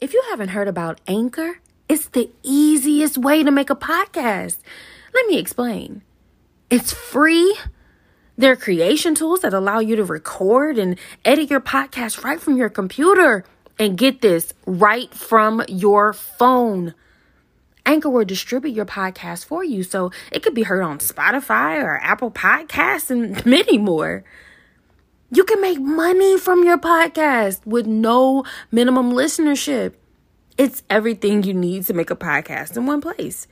If you haven't heard about Anchor, it's the easiest way to make a podcast. Let me explain. It's free. There are creation tools that allow you to record and edit your podcast right from your computer. And get this, right from your phone. Anchor will distribute your podcast for you so it could be heard on Spotify or Apple Podcasts and many more. You can make money from your podcast with no minimum listenership. It's everything you need to make a podcast in one place.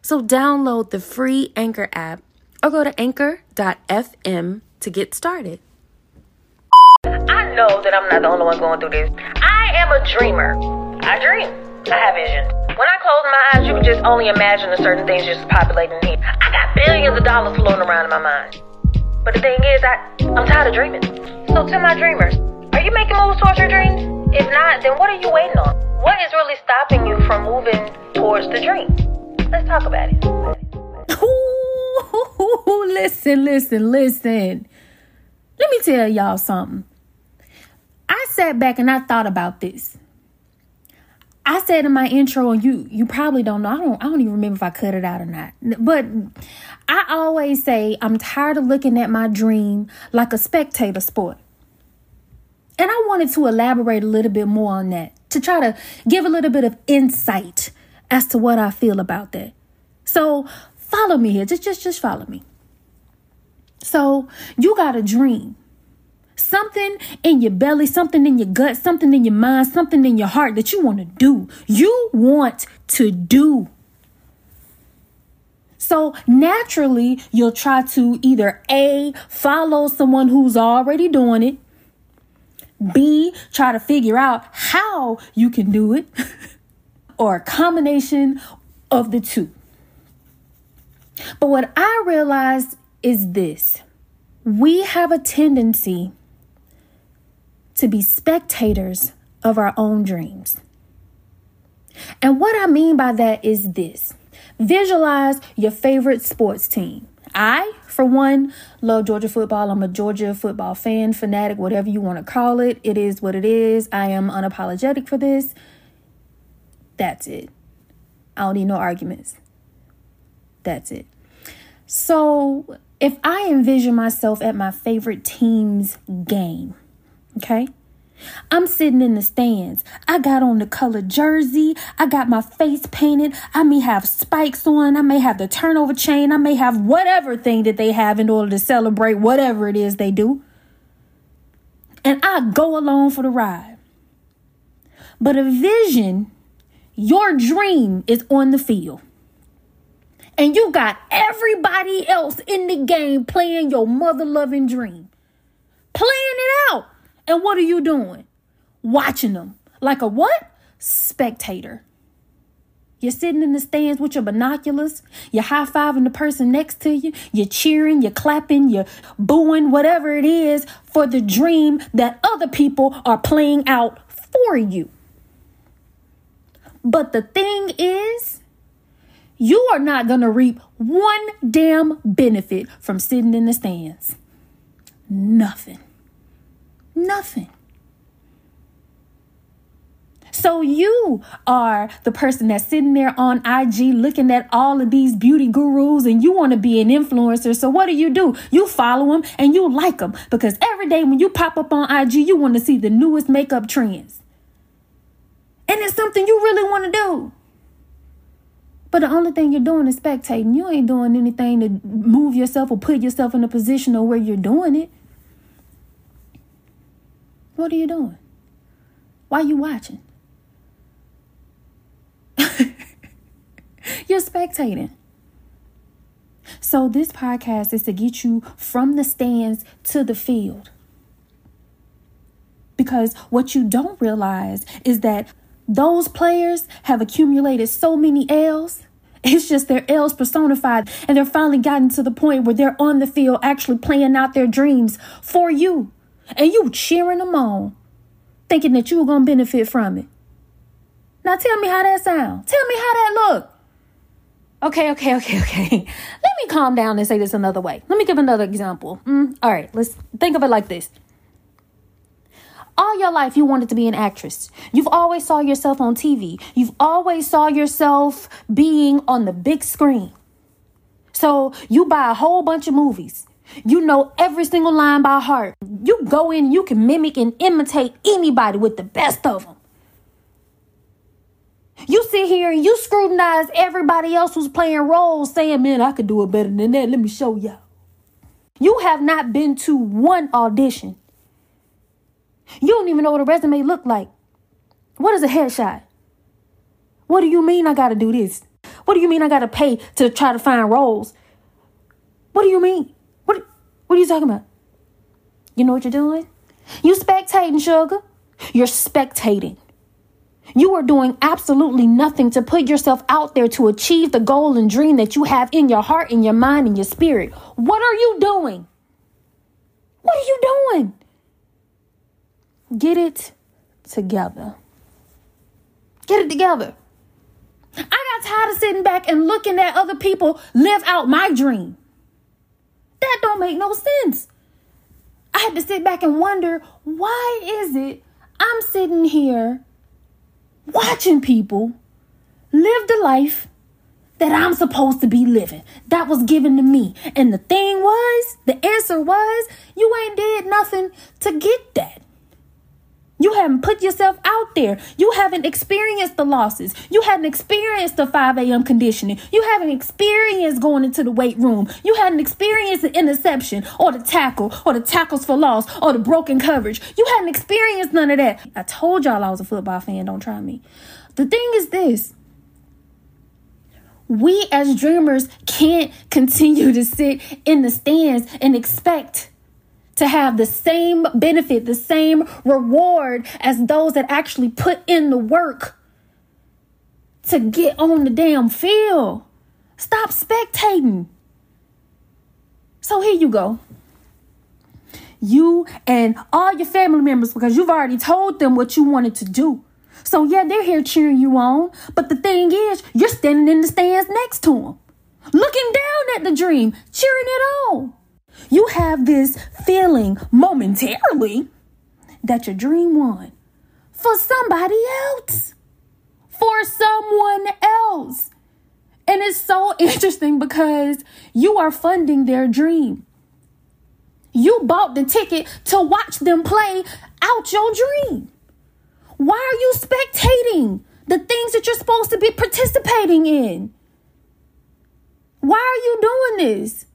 So download the free Anchor app or go to anchor.fm to get started. I know that I'm not the only one going through this. I am a dreamer. I dream. I have vision. When I close my eyes, you can just only imagine the certain things just populating here. I got billions of dollars floating around in my mind. But the thing is, I, I'm tired of dreaming. So to my dreamers, are you making moves towards your dreams? If not, then what are you waiting on? What is really stopping you from moving towards the dream? Let's talk about it. Ooh, listen, listen, listen. Let me tell y'all something. I sat back and I thought about this. I said in my intro, and you you probably don't know. I don't I don't even remember if I cut it out or not. But I always say I'm tired of looking at my dream like a spectator sport. And I wanted to elaborate a little bit more on that to try to give a little bit of insight as to what I feel about that. So follow me here. Just just just follow me. So you got a dream something in your belly, something in your gut, something in your mind, something in your heart that you want to do. You want to do. So naturally, you'll try to either A, follow someone who's already doing it, B, try to figure out how you can do it, or a combination of the two. But what I realized is this we have a tendency to be spectators of our own dreams. And what I mean by that is this visualize your favorite sports team. I, for one, love Georgia football. I'm a Georgia football fan, fanatic, whatever you want to call it. It is what it is. I am unapologetic for this. That's it. I don't need no arguments. That's it. So, if I envision myself at my favorite team's game, Okay. I'm sitting in the stands. I got on the colored jersey. I got my face painted. I may have spikes on. I may have the turnover chain. I may have whatever thing that they have in order to celebrate whatever it is they do. And I go along for the ride. But a vision, your dream is on the field. And you got everybody else in the game playing your mother loving dream, playing it out. And what are you doing? Watching them. Like a what? Spectator. You're sitting in the stands with your binoculars. You're high fiving the person next to you. You're cheering, you're clapping, you're booing, whatever it is for the dream that other people are playing out for you. But the thing is, you are not going to reap one damn benefit from sitting in the stands. Nothing. Nothing. So you are the person that's sitting there on IG looking at all of these beauty gurus and you want to be an influencer. So what do you do? You follow them and you like them because every day when you pop up on IG, you want to see the newest makeup trends. And it's something you really want to do. But the only thing you're doing is spectating. You ain't doing anything to move yourself or put yourself in a position of where you're doing it. What are you doing? Why are you watching? You're spectating. So, this podcast is to get you from the stands to the field. Because what you don't realize is that those players have accumulated so many L's. It's just their L's personified, and they're finally gotten to the point where they're on the field actually playing out their dreams for you and you cheering them on, thinking that you were to benefit from it. Now tell me how that sound. Tell me how that look. Okay, okay, okay, okay. Let me calm down and say this another way. Let me give another example. Mm, all right, let's think of it like this. All your life you wanted to be an actress. You've always saw yourself on TV. You've always saw yourself being on the big screen. So you buy a whole bunch of movies. You know every single line by heart. You go in, you can mimic and imitate anybody with the best of them. You sit here and you scrutinize everybody else who's playing roles, saying, Man, I could do it better than that. Let me show y'all. You have not been to one audition. You don't even know what a resume look like. What is a headshot? What do you mean I gotta do this? What do you mean I gotta pay to try to find roles? What do you mean? What what are you talking about? You know what you're doing? You spectating, sugar. You're spectating. You are doing absolutely nothing to put yourself out there to achieve the goal and dream that you have in your heart, in your mind, in your spirit. What are you doing? What are you doing? Get it together. Get it together. I got tired of sitting back and looking at other people live out my dream. That don't make no sense. I had to sit back and wonder why is it I'm sitting here watching people live the life that I'm supposed to be living. That was given to me. And the thing was, the answer was, you ain't did nothing to get that. You haven't put yourself out there. You haven't experienced the losses. You haven't experienced the 5 a.m. conditioning. You haven't experienced going into the weight room. You hadn't experienced the interception or the tackle or the tackles for loss or the broken coverage. You hadn't experienced none of that. I told y'all I was a football fan. Don't try me. The thing is this we as dreamers can't continue to sit in the stands and expect to have the same benefit, the same reward as those that actually put in the work to get on the damn field. Stop spectating. So here you go. You and all your family members, because you've already told them what you wanted to do. So yeah, they're here cheering you on. But the thing is, you're standing in the stands next to them, looking down at the dream, cheering it on. You have this feeling momentarily that your dream won for somebody else, for someone else. And it's so interesting because you are funding their dream. You bought the ticket to watch them play out your dream. Why are you spectating the things that you're supposed to be participating in? Why are you doing this?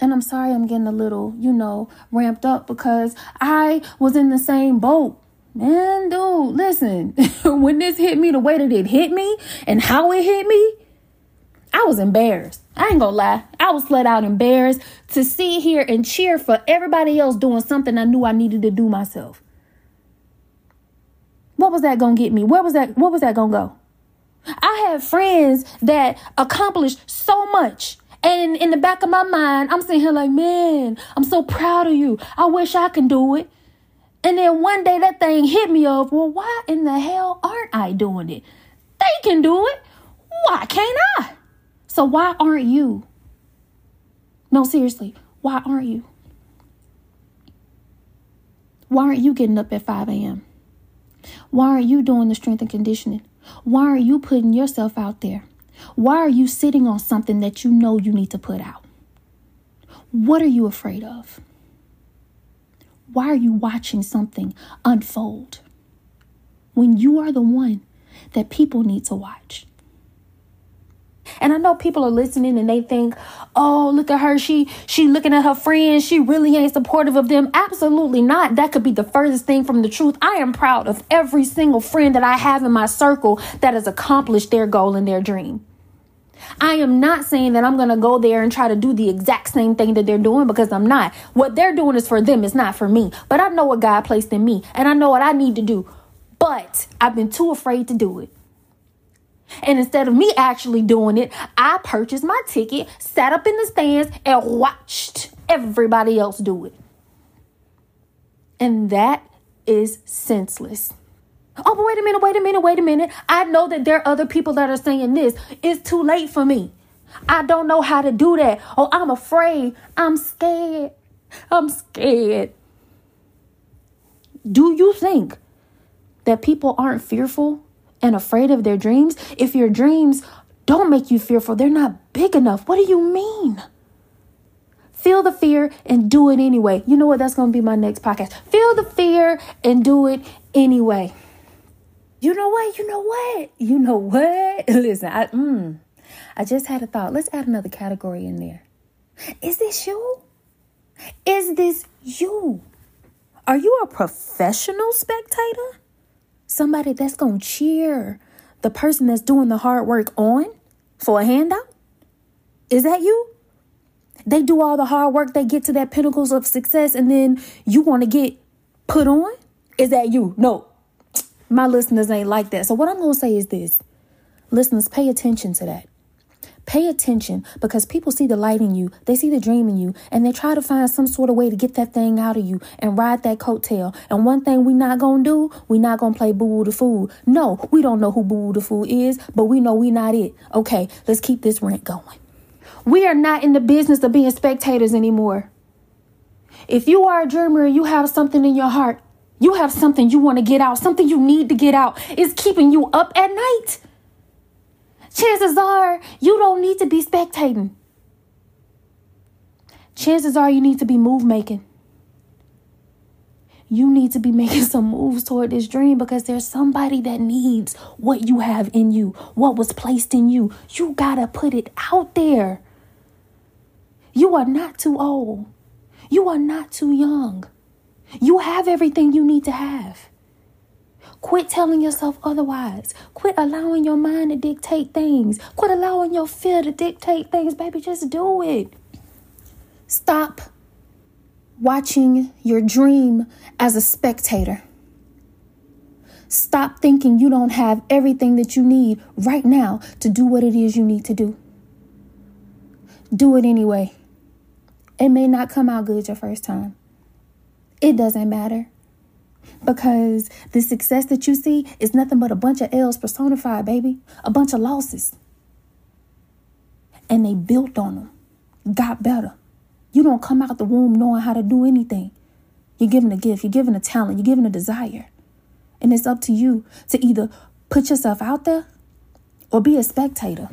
And I'm sorry I'm getting a little, you know, ramped up because I was in the same boat. Man, dude, listen, when this hit me the way that it hit me and how it hit me, I was embarrassed. I ain't gonna lie. I was flat out embarrassed to sit here and cheer for everybody else doing something I knew I needed to do myself. What was that gonna get me? Where was that? What was that gonna go? I had friends that accomplished so much and in the back of my mind, I'm sitting here like, man, I'm so proud of you. I wish I can do it. And then one day that thing hit me of, well, why in the hell aren't I doing it? They can do it. Why can't I? So why aren't you? No, seriously, why aren't you? Why aren't you getting up at 5 a.m.? Why aren't you doing the strength and conditioning? Why aren't you putting yourself out there? Why are you sitting on something that you know you need to put out? What are you afraid of? Why are you watching something unfold when you are the one that people need to watch? And I know people are listening and they think, "Oh, look at her. She she looking at her friends. She really ain't supportive of them." Absolutely not. That could be the furthest thing from the truth. I am proud of every single friend that I have in my circle that has accomplished their goal and their dream. I am not saying that I'm going to go there and try to do the exact same thing that they're doing because I'm not. What they're doing is for them, it's not for me. But I know what God placed in me and I know what I need to do. But I've been too afraid to do it. And instead of me actually doing it, I purchased my ticket, sat up in the stands, and watched everybody else do it. And that is senseless. Oh, but wait a minute, wait a minute, wait a minute. I know that there are other people that are saying this. It's too late for me. I don't know how to do that. Oh, I'm afraid. I'm scared. I'm scared. Do you think that people aren't fearful and afraid of their dreams? If your dreams don't make you fearful, they're not big enough. What do you mean? Feel the fear and do it anyway. You know what? That's going to be my next podcast. Feel the fear and do it anyway. You know what? You know what? You know what? Listen, I, mm, I just had a thought. Let's add another category in there. Is this you? Is this you? Are you a professional spectator? Somebody that's going to cheer the person that's doing the hard work on for a handout? Is that you? They do all the hard work, they get to that pinnacles of success, and then you want to get put on? Is that you? No. My listeners ain't like that. So, what I'm going to say is this listeners, pay attention to that. Pay attention because people see the light in you, they see the dream in you, and they try to find some sort of way to get that thing out of you and ride that coattail. And one thing we not gonna do, we not gonna play boo the fool. No, we don't know who boo the fool is, but we know we not it. Okay, let's keep this rant going. We are not in the business of being spectators anymore. If you are a dreamer and you have something in your heart, you have something you want to get out, something you need to get out, it's keeping you up at night. Chances are you don't need to be spectating. Chances are you need to be move making. You need to be making some moves toward this dream because there's somebody that needs what you have in you, what was placed in you. You got to put it out there. You are not too old. You are not too young. You have everything you need to have. Quit telling yourself otherwise. Quit allowing your mind to dictate things. Quit allowing your fear to dictate things, baby. Just do it. Stop watching your dream as a spectator. Stop thinking you don't have everything that you need right now to do what it is you need to do. Do it anyway. It may not come out good your first time. It doesn't matter. Because the success that you see is nothing but a bunch of L's personified, baby. A bunch of losses. And they built on them, got better. You don't come out the womb knowing how to do anything. You're given a gift, you're given a talent, you're given a desire. And it's up to you to either put yourself out there or be a spectator.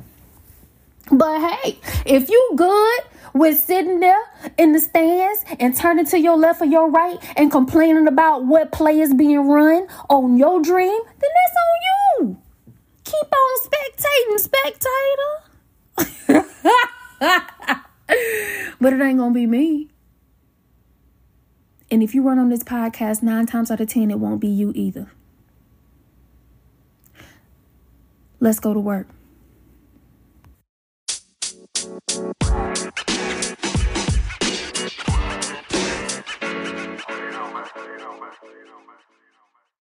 But hey, if you good with sitting there in the stands and turning to your left or your right and complaining about what play is being run on your dream, then that's on you. Keep on spectating, spectator. but it ain't gonna be me. And if you run on this podcast nine times out of ten, it won't be you either. Let's go to work.